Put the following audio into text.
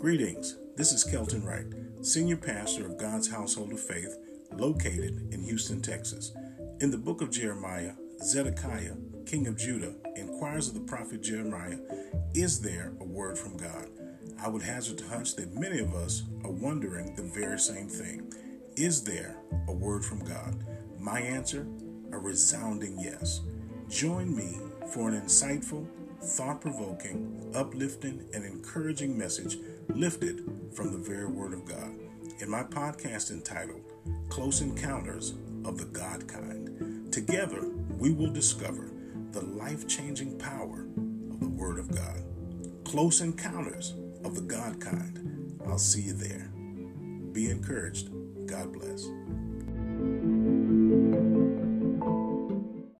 Greetings. This is Kelton Wright, Senior Pastor of God's Household of Faith, located in Houston, Texas. In the book of Jeremiah, Zedekiah, king of Judah, inquires of the prophet Jeremiah, Is there a word from God? I would hazard to hunch that many of us are wondering the very same thing. Is there a word from God? My answer, a resounding yes. Join me for an insightful, thought provoking, uplifting, and encouraging message lifted from the very Word of God in my podcast entitled Close Encounters of the God Kind. Together, we will discover the life changing power of the Word of God. Close Encounters of the God Kind. I'll see you there. Be encouraged. God bless.